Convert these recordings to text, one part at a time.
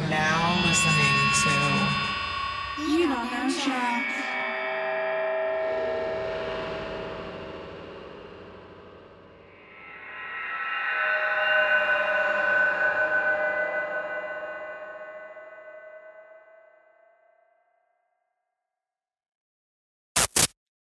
are now listening to You don't know Show.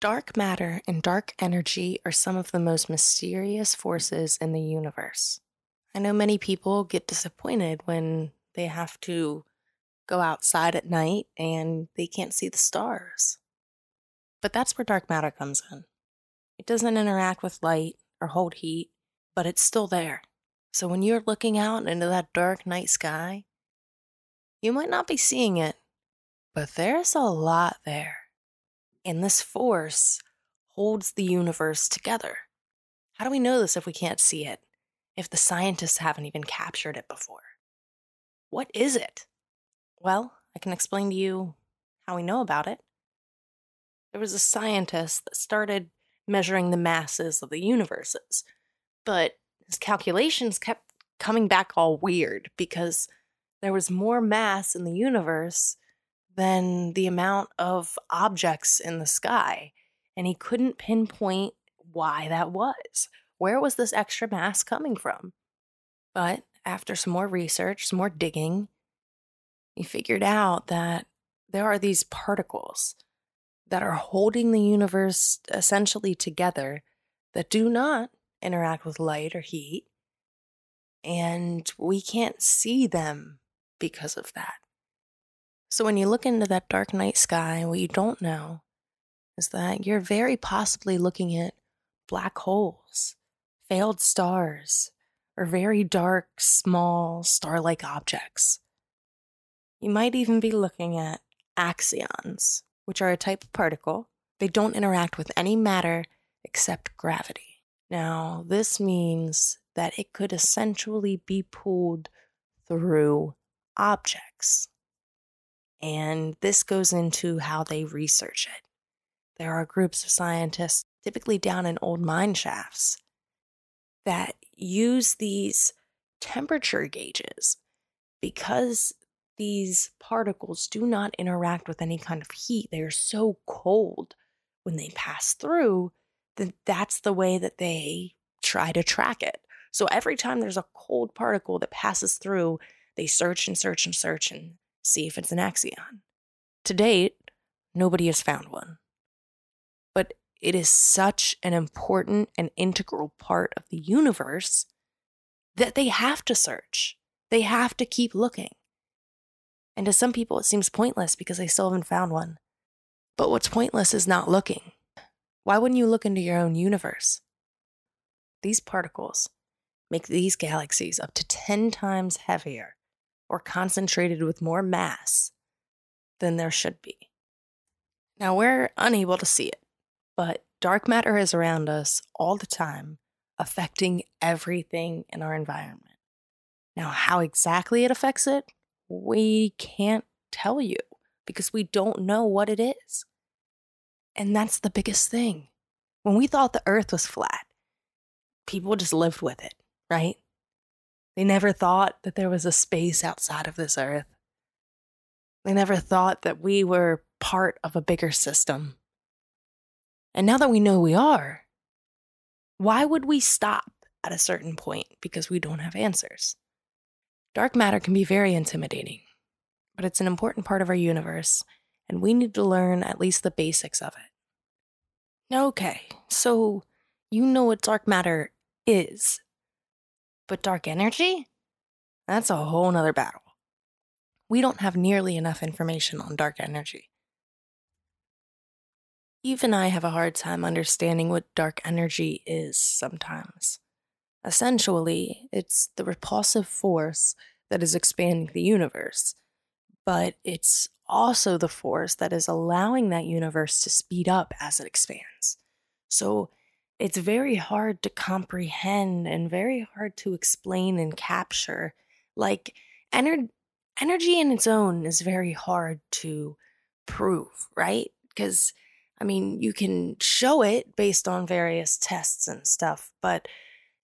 Dark matter and dark energy are some of the most mysterious forces in the universe. I know many people get disappointed when they have to go outside at night and they can't see the stars. But that's where dark matter comes in. It doesn't interact with light or hold heat, but it's still there. So when you're looking out into that dark night sky, you might not be seeing it, but there's a lot there. And this force holds the universe together. How do we know this if we can't see it? If the scientists haven't even captured it before? What is it? Well, I can explain to you how we know about it. There was a scientist that started measuring the masses of the universes, but his calculations kept coming back all weird because there was more mass in the universe than the amount of objects in the sky. And he couldn't pinpoint why that was. Where was this extra mass coming from? But after some more research, some more digging, he figured out that there are these particles that are holding the universe essentially together that do not interact with light or heat. And we can't see them because of that. So when you look into that dark night sky, what you don't know is that you're very possibly looking at black holes, failed stars, or very dark, small, star like objects. You might even be looking at axions, which are a type of particle. They don't interact with any matter except gravity. Now, this means that it could essentially be pulled through objects. And this goes into how they research it. There are groups of scientists, typically down in old mine shafts, that use these temperature gauges because these particles do not interact with any kind of heat. They are so cold when they pass through that that's the way that they try to track it. So every time there's a cold particle that passes through, they search and search and search and see if it's an axion. To date, nobody has found one. It is such an important and integral part of the universe that they have to search. They have to keep looking. And to some people, it seems pointless because they still haven't found one. But what's pointless is not looking. Why wouldn't you look into your own universe? These particles make these galaxies up to 10 times heavier or concentrated with more mass than there should be. Now, we're unable to see it, but dark matter is around us all the time, affecting everything in our environment. Now, how exactly it affects it, we can't tell you because we don't know what it is. And that's the biggest thing. When we thought the earth was flat, people just lived with it, right? They never thought that there was a space outside of this earth. They never thought that we were part of a bigger system. And now that we know we are, why would we stop at a certain point because we don't have answers? Dark matter can be very intimidating, but it's an important part of our universe, and we need to learn at least the basics of it. Okay, so you know what dark matter is, but dark energy? That's a whole nother battle. We don't have nearly enough information on dark energy. Even I have a hard time understanding what dark energy is sometimes. Essentially, it's the repulsive force that is expanding the universe, but it's also the force that is allowing that universe to speed up as it expands. So it's very hard to comprehend and very hard to explain and capture. Like ener- energy in its own is very hard to prove, right? Because I mean, you can show it based on various tests and stuff, but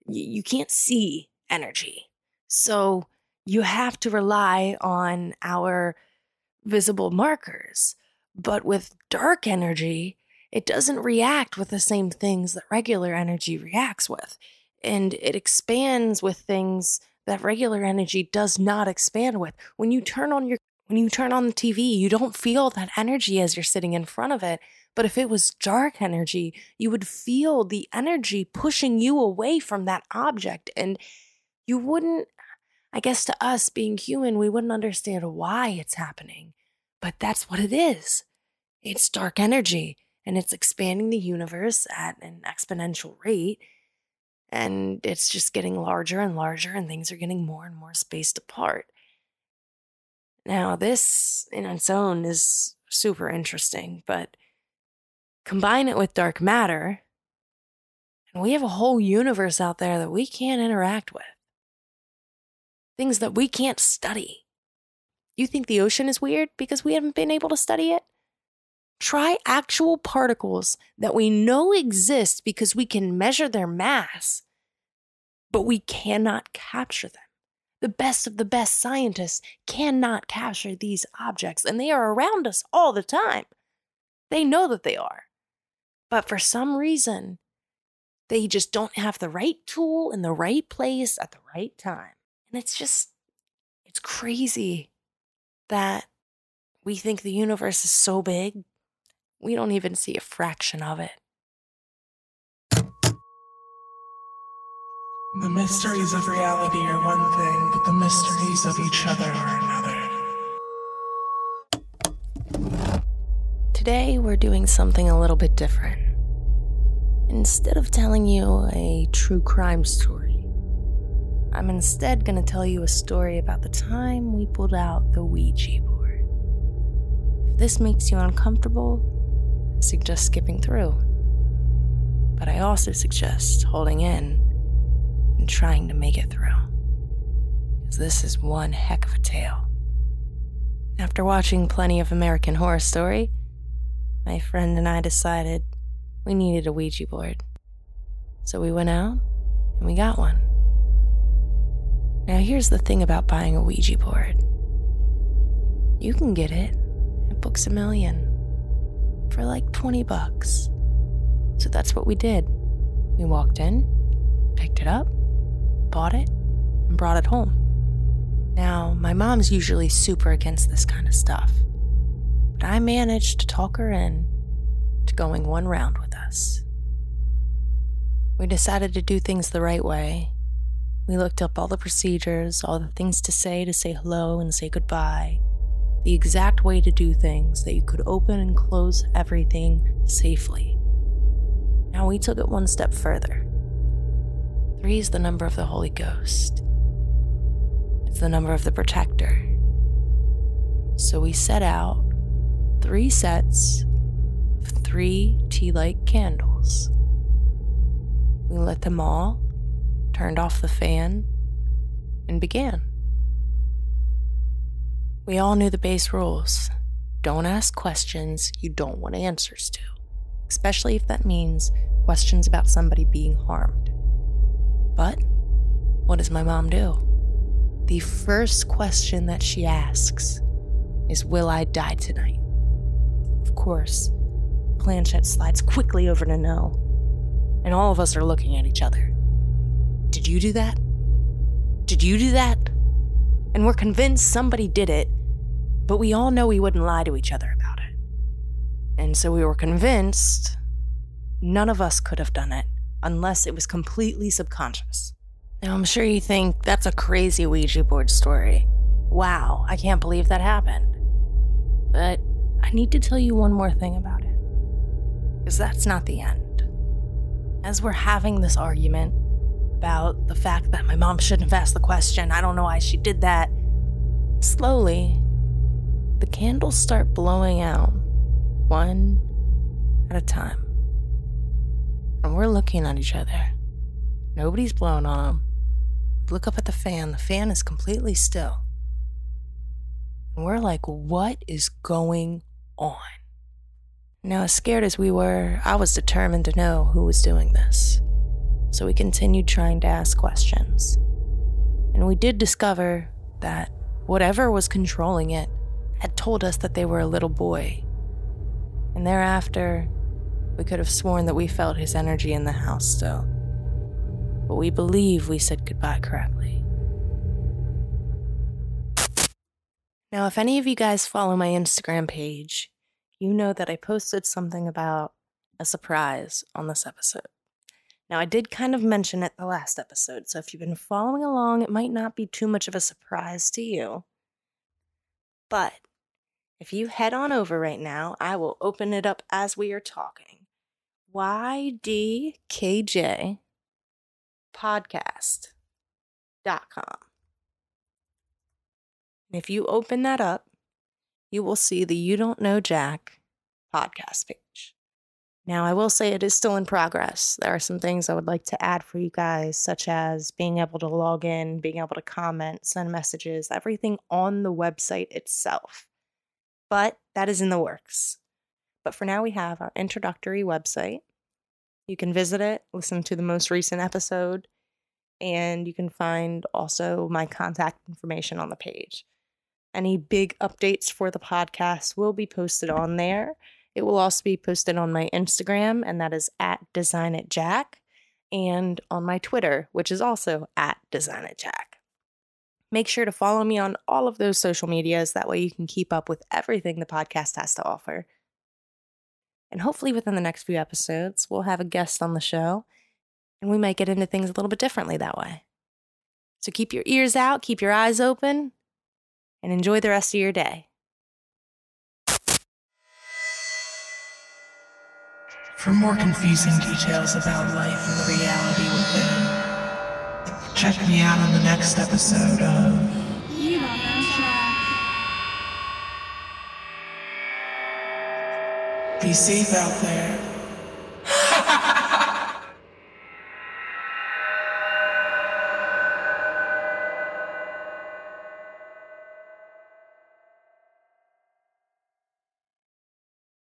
you can't see energy. So you have to rely on our visible markers. But with dark energy, it doesn't react with the same things that regular energy reacts with. And it expands with things that regular energy does not expand with. When you turn on your when you turn on the TV, you don't feel that energy as you're sitting in front of it. But if it was dark energy, you would feel the energy pushing you away from that object. And you wouldn't, I guess, to us being human, we wouldn't understand why it's happening. But that's what it is it's dark energy and it's expanding the universe at an exponential rate. And it's just getting larger and larger, and things are getting more and more spaced apart. Now, this in its own is super interesting, but combine it with dark matter, and we have a whole universe out there that we can't interact with. Things that we can't study. You think the ocean is weird because we haven't been able to study it? Try actual particles that we know exist because we can measure their mass, but we cannot capture them. The best of the best scientists cannot capture these objects, and they are around us all the time. They know that they are. But for some reason, they just don't have the right tool in the right place at the right time. And it's just, it's crazy that we think the universe is so big we don't even see a fraction of it. The mysteries of reality are one thing, but the mysteries of each other are another. Today, we're doing something a little bit different. Instead of telling you a true crime story, I'm instead going to tell you a story about the time we pulled out the Ouija board. If this makes you uncomfortable, I suggest skipping through. But I also suggest holding in and trying to make it through. Because this is one heck of a tale. After watching plenty of American Horror Story, my friend and I decided we needed a Ouija board. So we went out and we got one. Now, here's the thing about buying a Ouija board you can get it at Books a Million for like 20 bucks. So that's what we did. We walked in, picked it up, bought it, and brought it home. Now, my mom's usually super against this kind of stuff, but I managed to talk her in to going one round with us. We decided to do things the right way. We looked up all the procedures, all the things to say to say hello and say goodbye the exact way to do things that you could open and close everything safely. Now we took it one step further. Three is the number of the Holy Ghost, it's the number of the protector. So we set out three sets of three tea light candles. We lit them all, turned off the fan, and began. We all knew the base rules. Don't ask questions you don't want answers to, especially if that means questions about somebody being harmed. But what does my mom do? The first question that she asks is Will I die tonight? Of course, planchette slides quickly over to no, and all of us are looking at each other. Did you do that? Did you do that? And we're convinced somebody did it but we all know we wouldn't lie to each other about it. And so we were convinced none of us could have done it unless it was completely subconscious. Now, I'm sure you think that's a crazy Ouija board story. Wow, I can't believe that happened. But I need to tell you one more thing about it. Because that's not the end. As we're having this argument about the fact that my mom shouldn't have asked the question, I don't know why she did that, slowly, the candles start blowing out, one at a time. And we're looking at each other. Nobody's blowing on them. We look up at the fan, the fan is completely still. And we're like, what is going on? Now, as scared as we were, I was determined to know who was doing this. So we continued trying to ask questions. And we did discover that whatever was controlling it had told us that they were a little boy. And thereafter, we could have sworn that we felt his energy in the house still. But we believe we said goodbye correctly. Now, if any of you guys follow my Instagram page, you know that I posted something about a surprise on this episode. Now, I did kind of mention it the last episode, so if you've been following along, it might not be too much of a surprise to you. But if you head on over right now, I will open it up as we are talking. YDKJ podcast.com. And if you open that up, you will see the You Don't Know Jack podcast page. Now, I will say it is still in progress. There are some things I would like to add for you guys, such as being able to log in, being able to comment, send messages, everything on the website itself. But that is in the works. But for now, we have our introductory website. You can visit it, listen to the most recent episode, and you can find also my contact information on the page. Any big updates for the podcast will be posted on there. It will also be posted on my Instagram, and that is at Design It Jack, and on my Twitter, which is also at Design It Jack. Make sure to follow me on all of those social medias. That way you can keep up with everything the podcast has to offer. And hopefully, within the next few episodes, we'll have a guest on the show, and we might get into things a little bit differently that way. So keep your ears out, keep your eyes open, and enjoy the rest of your day. For more confusing details about life and the reality within, check me out on the next episode of Be Safe Out There.